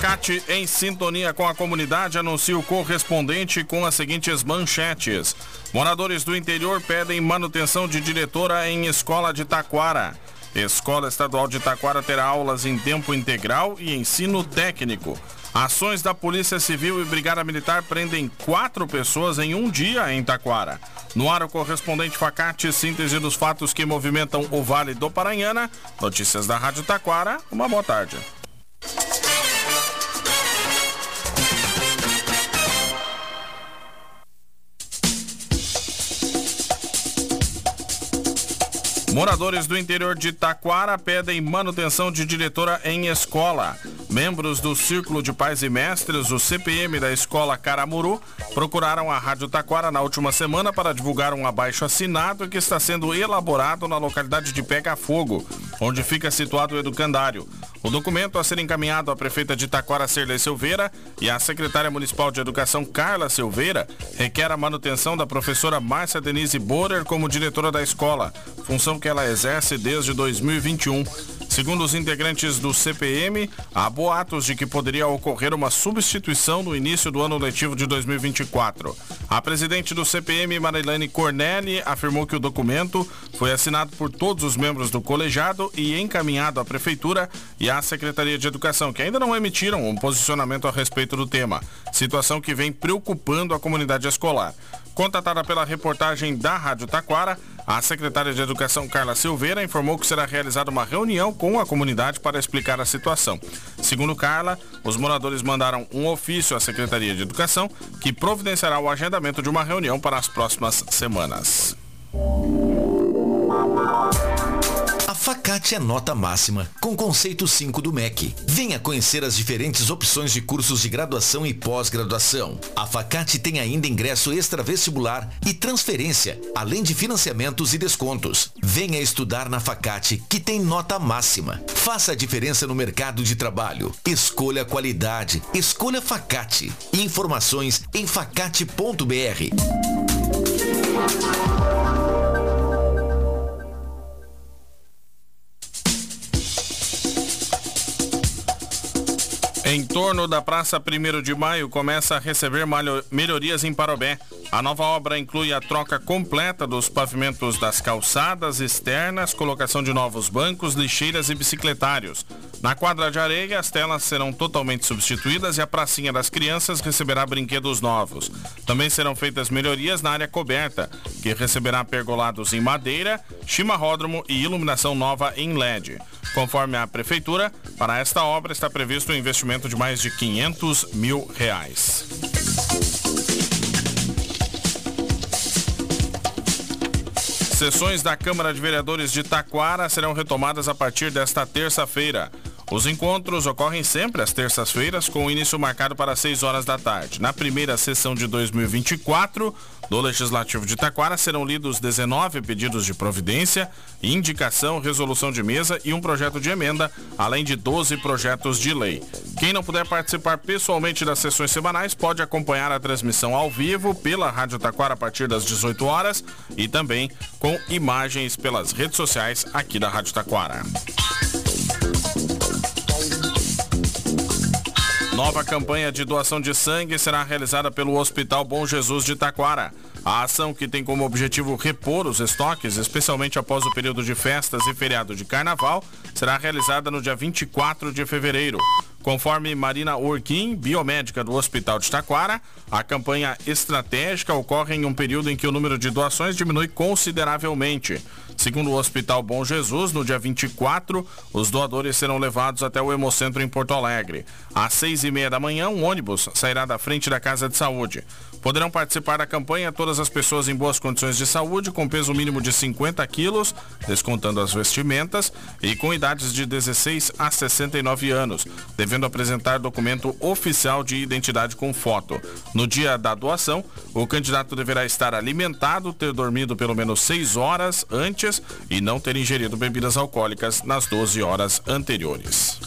Facate em sintonia com a comunidade anuncia o correspondente com as seguintes manchetes. Moradores do interior pedem manutenção de diretora em escola de Taquara. Escola Estadual de Taquara terá aulas em tempo integral e ensino técnico. Ações da Polícia Civil e Brigada Militar prendem quatro pessoas em um dia em Taquara. No ar, o correspondente Facate, síntese dos fatos que movimentam o Vale do Paranhana. Notícias da Rádio Taquara. Uma boa tarde. Moradores do interior de Taquara pedem manutenção de diretora em escola. Membros do Círculo de Pais e Mestres, o CPM da Escola Caramuru, procuraram a Rádio Taquara na última semana para divulgar um abaixo assinado que está sendo elaborado na localidade de Pega Fogo, onde fica situado o educandário. O documento a ser encaminhado à prefeita de Taquara, Serlei Silveira, e à secretária municipal de Educação, Carla Silveira, requer a manutenção da professora Márcia Denise Borer como diretora da escola, função que ela exerce desde 2021. Segundo os integrantes do CPM, há boatos de que poderia ocorrer uma substituição no início do ano letivo de 2024. A presidente do CPM, Marilene Cornelli, afirmou que o documento foi assinado por todos os membros do colegiado e encaminhado à prefeitura e à Secretaria de Educação, que ainda não emitiram um posicionamento a respeito do tema, situação que vem preocupando a comunidade escolar. Contatada pela reportagem da Rádio Taquara, a secretária de Educação Carla Silveira informou que será realizada uma reunião com a comunidade para explicar a situação. Segundo Carla, os moradores mandaram um ofício à Secretaria de Educação que providenciará o agendamento de uma reunião para as próximas semanas. Facate é nota máxima, com conceito 5 do MEC. Venha conhecer as diferentes opções de cursos de graduação e pós-graduação. A Facate tem ainda ingresso extravestibular e transferência, além de financiamentos e descontos. Venha estudar na Facate, que tem nota máxima. Faça a diferença no mercado de trabalho. Escolha qualidade. Escolha Facate. Informações em facate.br. Em torno da Praça 1 de Maio começa a receber melhorias em Parobé. A nova obra inclui a troca completa dos pavimentos das calçadas externas, colocação de novos bancos, lixeiras e bicicletários. Na quadra de areia, as telas serão totalmente substituídas e a pracinha das crianças receberá brinquedos novos. Também serão feitas melhorias na área coberta, que receberá pergolados em madeira, chimarródromo e iluminação nova em LED. Conforme a Prefeitura, para esta obra está previsto um investimento de mais de 500 mil reais. Sessões da Câmara de Vereadores de Taquara serão retomadas a partir desta terça-feira. Os encontros ocorrem sempre às terças-feiras, com o início marcado para 6 horas da tarde. Na primeira sessão de 2024 do Legislativo de Taquara serão lidos 19 pedidos de providência, indicação, resolução de mesa e um projeto de emenda, além de 12 projetos de lei. Quem não puder participar pessoalmente das sessões semanais pode acompanhar a transmissão ao vivo pela Rádio Taquara a partir das 18 horas e também com imagens pelas redes sociais aqui da Rádio Taquara. Nova campanha de doação de sangue será realizada pelo Hospital Bom Jesus de Taquara. A ação, que tem como objetivo repor os estoques, especialmente após o período de festas e feriado de carnaval, será realizada no dia 24 de fevereiro. Conforme Marina Urquim, biomédica do Hospital de Taquara, a campanha estratégica ocorre em um período em que o número de doações diminui consideravelmente. Segundo o Hospital Bom Jesus, no dia 24, os doadores serão levados até o Hemocentro em Porto Alegre. Às seis e meia da manhã, um ônibus sairá da frente da Casa de Saúde. Poderão participar da campanha todas as pessoas em boas condições de saúde, com peso mínimo de 50 quilos, descontando as vestimentas, e com idades de 16 a 69 anos, devendo apresentar documento oficial de identidade com foto. No dia da doação, o candidato deverá estar alimentado, ter dormido pelo menos 6 horas antes e não ter ingerido bebidas alcoólicas nas 12 horas anteriores.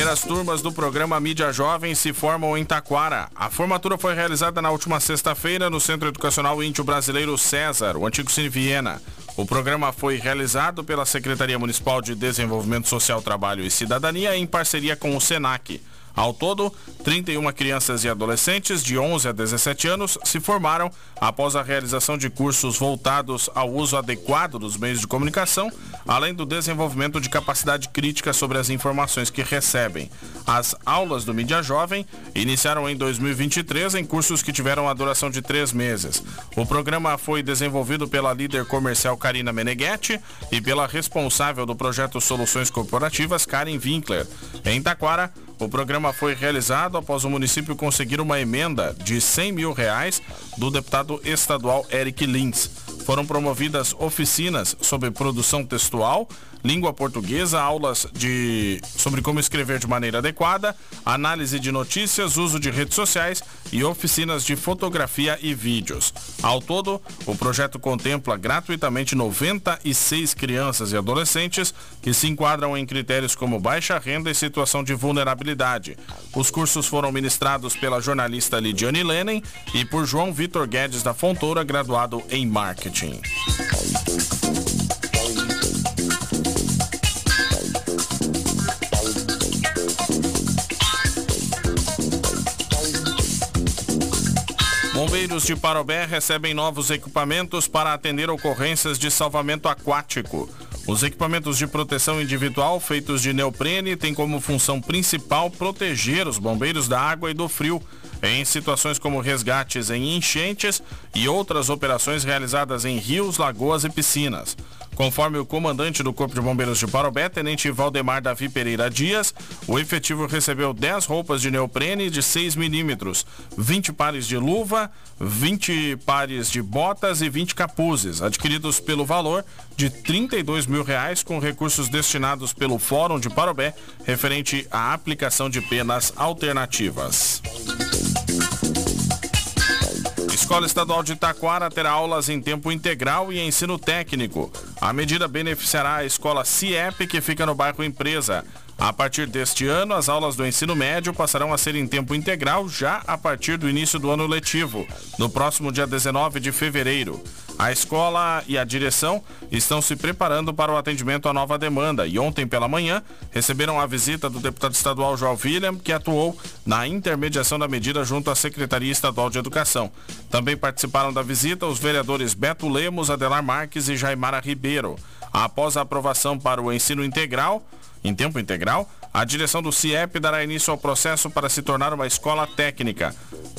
Primeiras turmas do programa Mídia Jovem se formam em Taquara. A formatura foi realizada na última sexta-feira no Centro Educacional Índio Brasileiro César, o antigo Cine Viena. O programa foi realizado pela Secretaria Municipal de Desenvolvimento Social, Trabalho e Cidadania em parceria com o SENAC. Ao todo, 31 crianças e adolescentes de 11 a 17 anos se formaram após a realização de cursos voltados ao uso adequado dos meios de comunicação, além do desenvolvimento de capacidade crítica sobre as informações que recebem. As aulas do Mídia Jovem iniciaram em 2023 em cursos que tiveram a duração de três meses. O programa foi desenvolvido pela líder comercial Karina Meneghetti e pela responsável do projeto Soluções Corporativas, Karen Winkler. Em Taquara, o programa foi realizado após o município conseguir uma emenda de 100 mil reais do deputado estadual Eric Lins. Foram promovidas oficinas sobre produção textual, língua portuguesa, aulas de sobre como escrever de maneira adequada, análise de notícias, uso de redes sociais e oficinas de fotografia e vídeos. Ao todo, o projeto contempla gratuitamente 96 crianças e adolescentes que se enquadram em critérios como baixa renda e situação de vulnerabilidade. Os cursos foram ministrados pela jornalista Lidiane Lenin e por João Vitor Guedes da Fontoura, graduado em marketing. Bombeiros de Parobé recebem novos equipamentos para atender ocorrências de salvamento aquático. Os equipamentos de proteção individual feitos de neoprene têm como função principal proteger os bombeiros da água e do frio em situações como resgates em enchentes e outras operações realizadas em rios, lagoas e piscinas. Conforme o comandante do Corpo de Bombeiros de Parobé, Tenente Valdemar Davi Pereira Dias, o efetivo recebeu 10 roupas de neoprene de 6 milímetros, 20 pares de luva, 20 pares de botas e 20 capuzes, adquiridos pelo valor de 32 mil reais com recursos destinados pelo Fórum de Parobé, referente à aplicação de penas alternativas. Escola Estadual de Taquara terá aulas em tempo integral e ensino técnico. A medida beneficiará a escola CIEP, que fica no bairro Empresa. A partir deste ano, as aulas do ensino médio passarão a ser em tempo integral já a partir do início do ano letivo, no próximo dia 19 de fevereiro. A escola e a direção estão se preparando para o atendimento à nova demanda e ontem pela manhã receberam a visita do deputado estadual João William, que atuou na intermediação da medida junto à Secretaria Estadual de Educação. Também participaram da visita os vereadores Beto Lemos, Adelar Marques e Jaimara Ribeiro. Após a aprovação para o ensino integral, em tempo integral, a direção do CIEP dará início ao processo para se tornar uma escola técnica.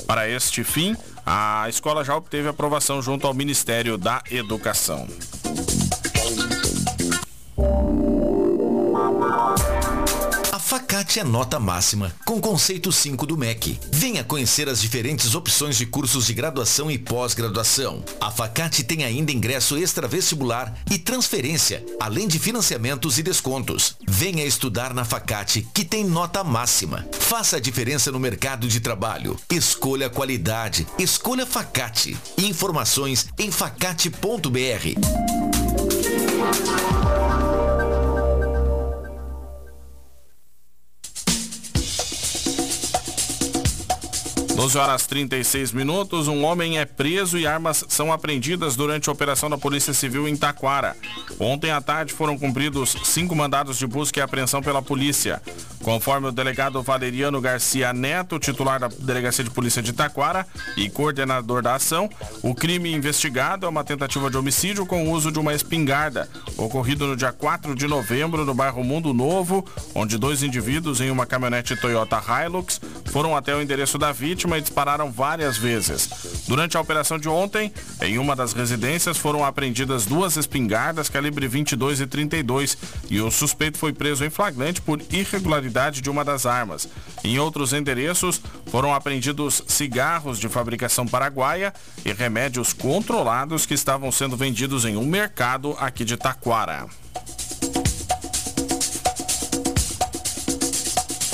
Para este fim, a escola já obteve aprovação junto ao Ministério da Educação. Facate é nota máxima, com conceito 5 do MEC. Venha conhecer as diferentes opções de cursos de graduação e pós-graduação. A Facate tem ainda ingresso extravestibular e transferência, além de financiamentos e descontos. Venha estudar na Facate, que tem nota máxima. Faça a diferença no mercado de trabalho. Escolha qualidade. Escolha Facate. Informações em facate.br. 12 horas 36 minutos, um homem é preso e armas são apreendidas durante a operação da Polícia Civil em Taquara. Ontem à tarde foram cumpridos cinco mandados de busca e apreensão pela polícia. Conforme o delegado Valeriano Garcia Neto, titular da Delegacia de Polícia de Taquara e coordenador da ação, o crime investigado é uma tentativa de homicídio com o uso de uma espingarda, ocorrido no dia 4 de novembro no bairro Mundo Novo, onde dois indivíduos em uma caminhonete Toyota Hilux foram até o endereço da vítima e dispararam várias vezes. Durante a operação de ontem, em uma das residências foram apreendidas duas espingardas calibre 22 e 32 e o suspeito foi preso em flagrante por irregularidade de uma das armas. Em outros endereços foram apreendidos cigarros de fabricação paraguaia e remédios controlados que estavam sendo vendidos em um mercado aqui de Taquara.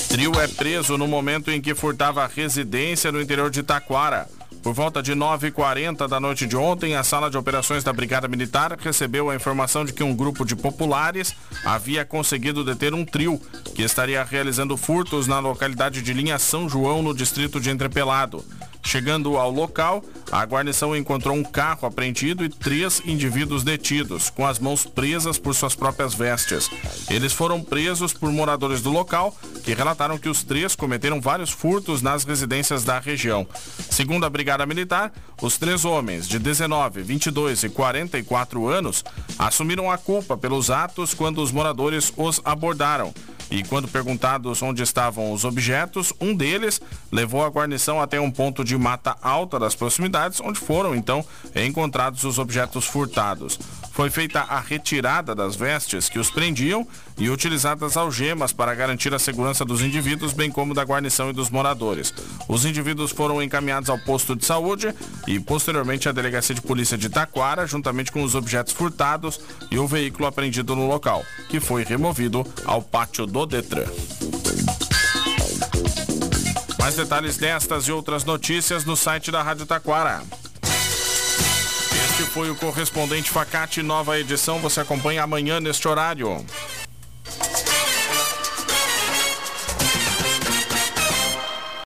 Trio é preso no momento em que furtava a residência no interior de Taquara. Por volta de 9h40 da noite de ontem, a sala de operações da Brigada Militar recebeu a informação de que um grupo de populares havia conseguido deter um trio que estaria realizando furtos na localidade de Linha São João, no distrito de Entrepelado. Chegando ao local, a guarnição encontrou um carro apreendido e três indivíduos detidos, com as mãos presas por suas próprias vestes. Eles foram presos por moradores do local, que relataram que os três cometeram vários furtos nas residências da região. Segundo a Brigada Militar, os três homens, de 19, 22 e 44 anos, assumiram a culpa pelos atos quando os moradores os abordaram. E quando perguntados onde estavam os objetos, um deles levou a guarnição até um ponto de mata alta das proximidades, onde foram então encontrados os objetos furtados. Foi feita a retirada das vestes que os prendiam e utilizadas algemas para garantir a segurança dos indivíduos, bem como da guarnição e dos moradores. Os indivíduos foram encaminhados ao posto de saúde e posteriormente à delegacia de polícia de Taquara, juntamente com os objetos furtados e o veículo apreendido no local, que foi removido ao pátio do Detran. Mais detalhes destas e outras notícias no site da Rádio Taquara. Foi o correspondente Facate, nova edição. Você acompanha amanhã neste horário.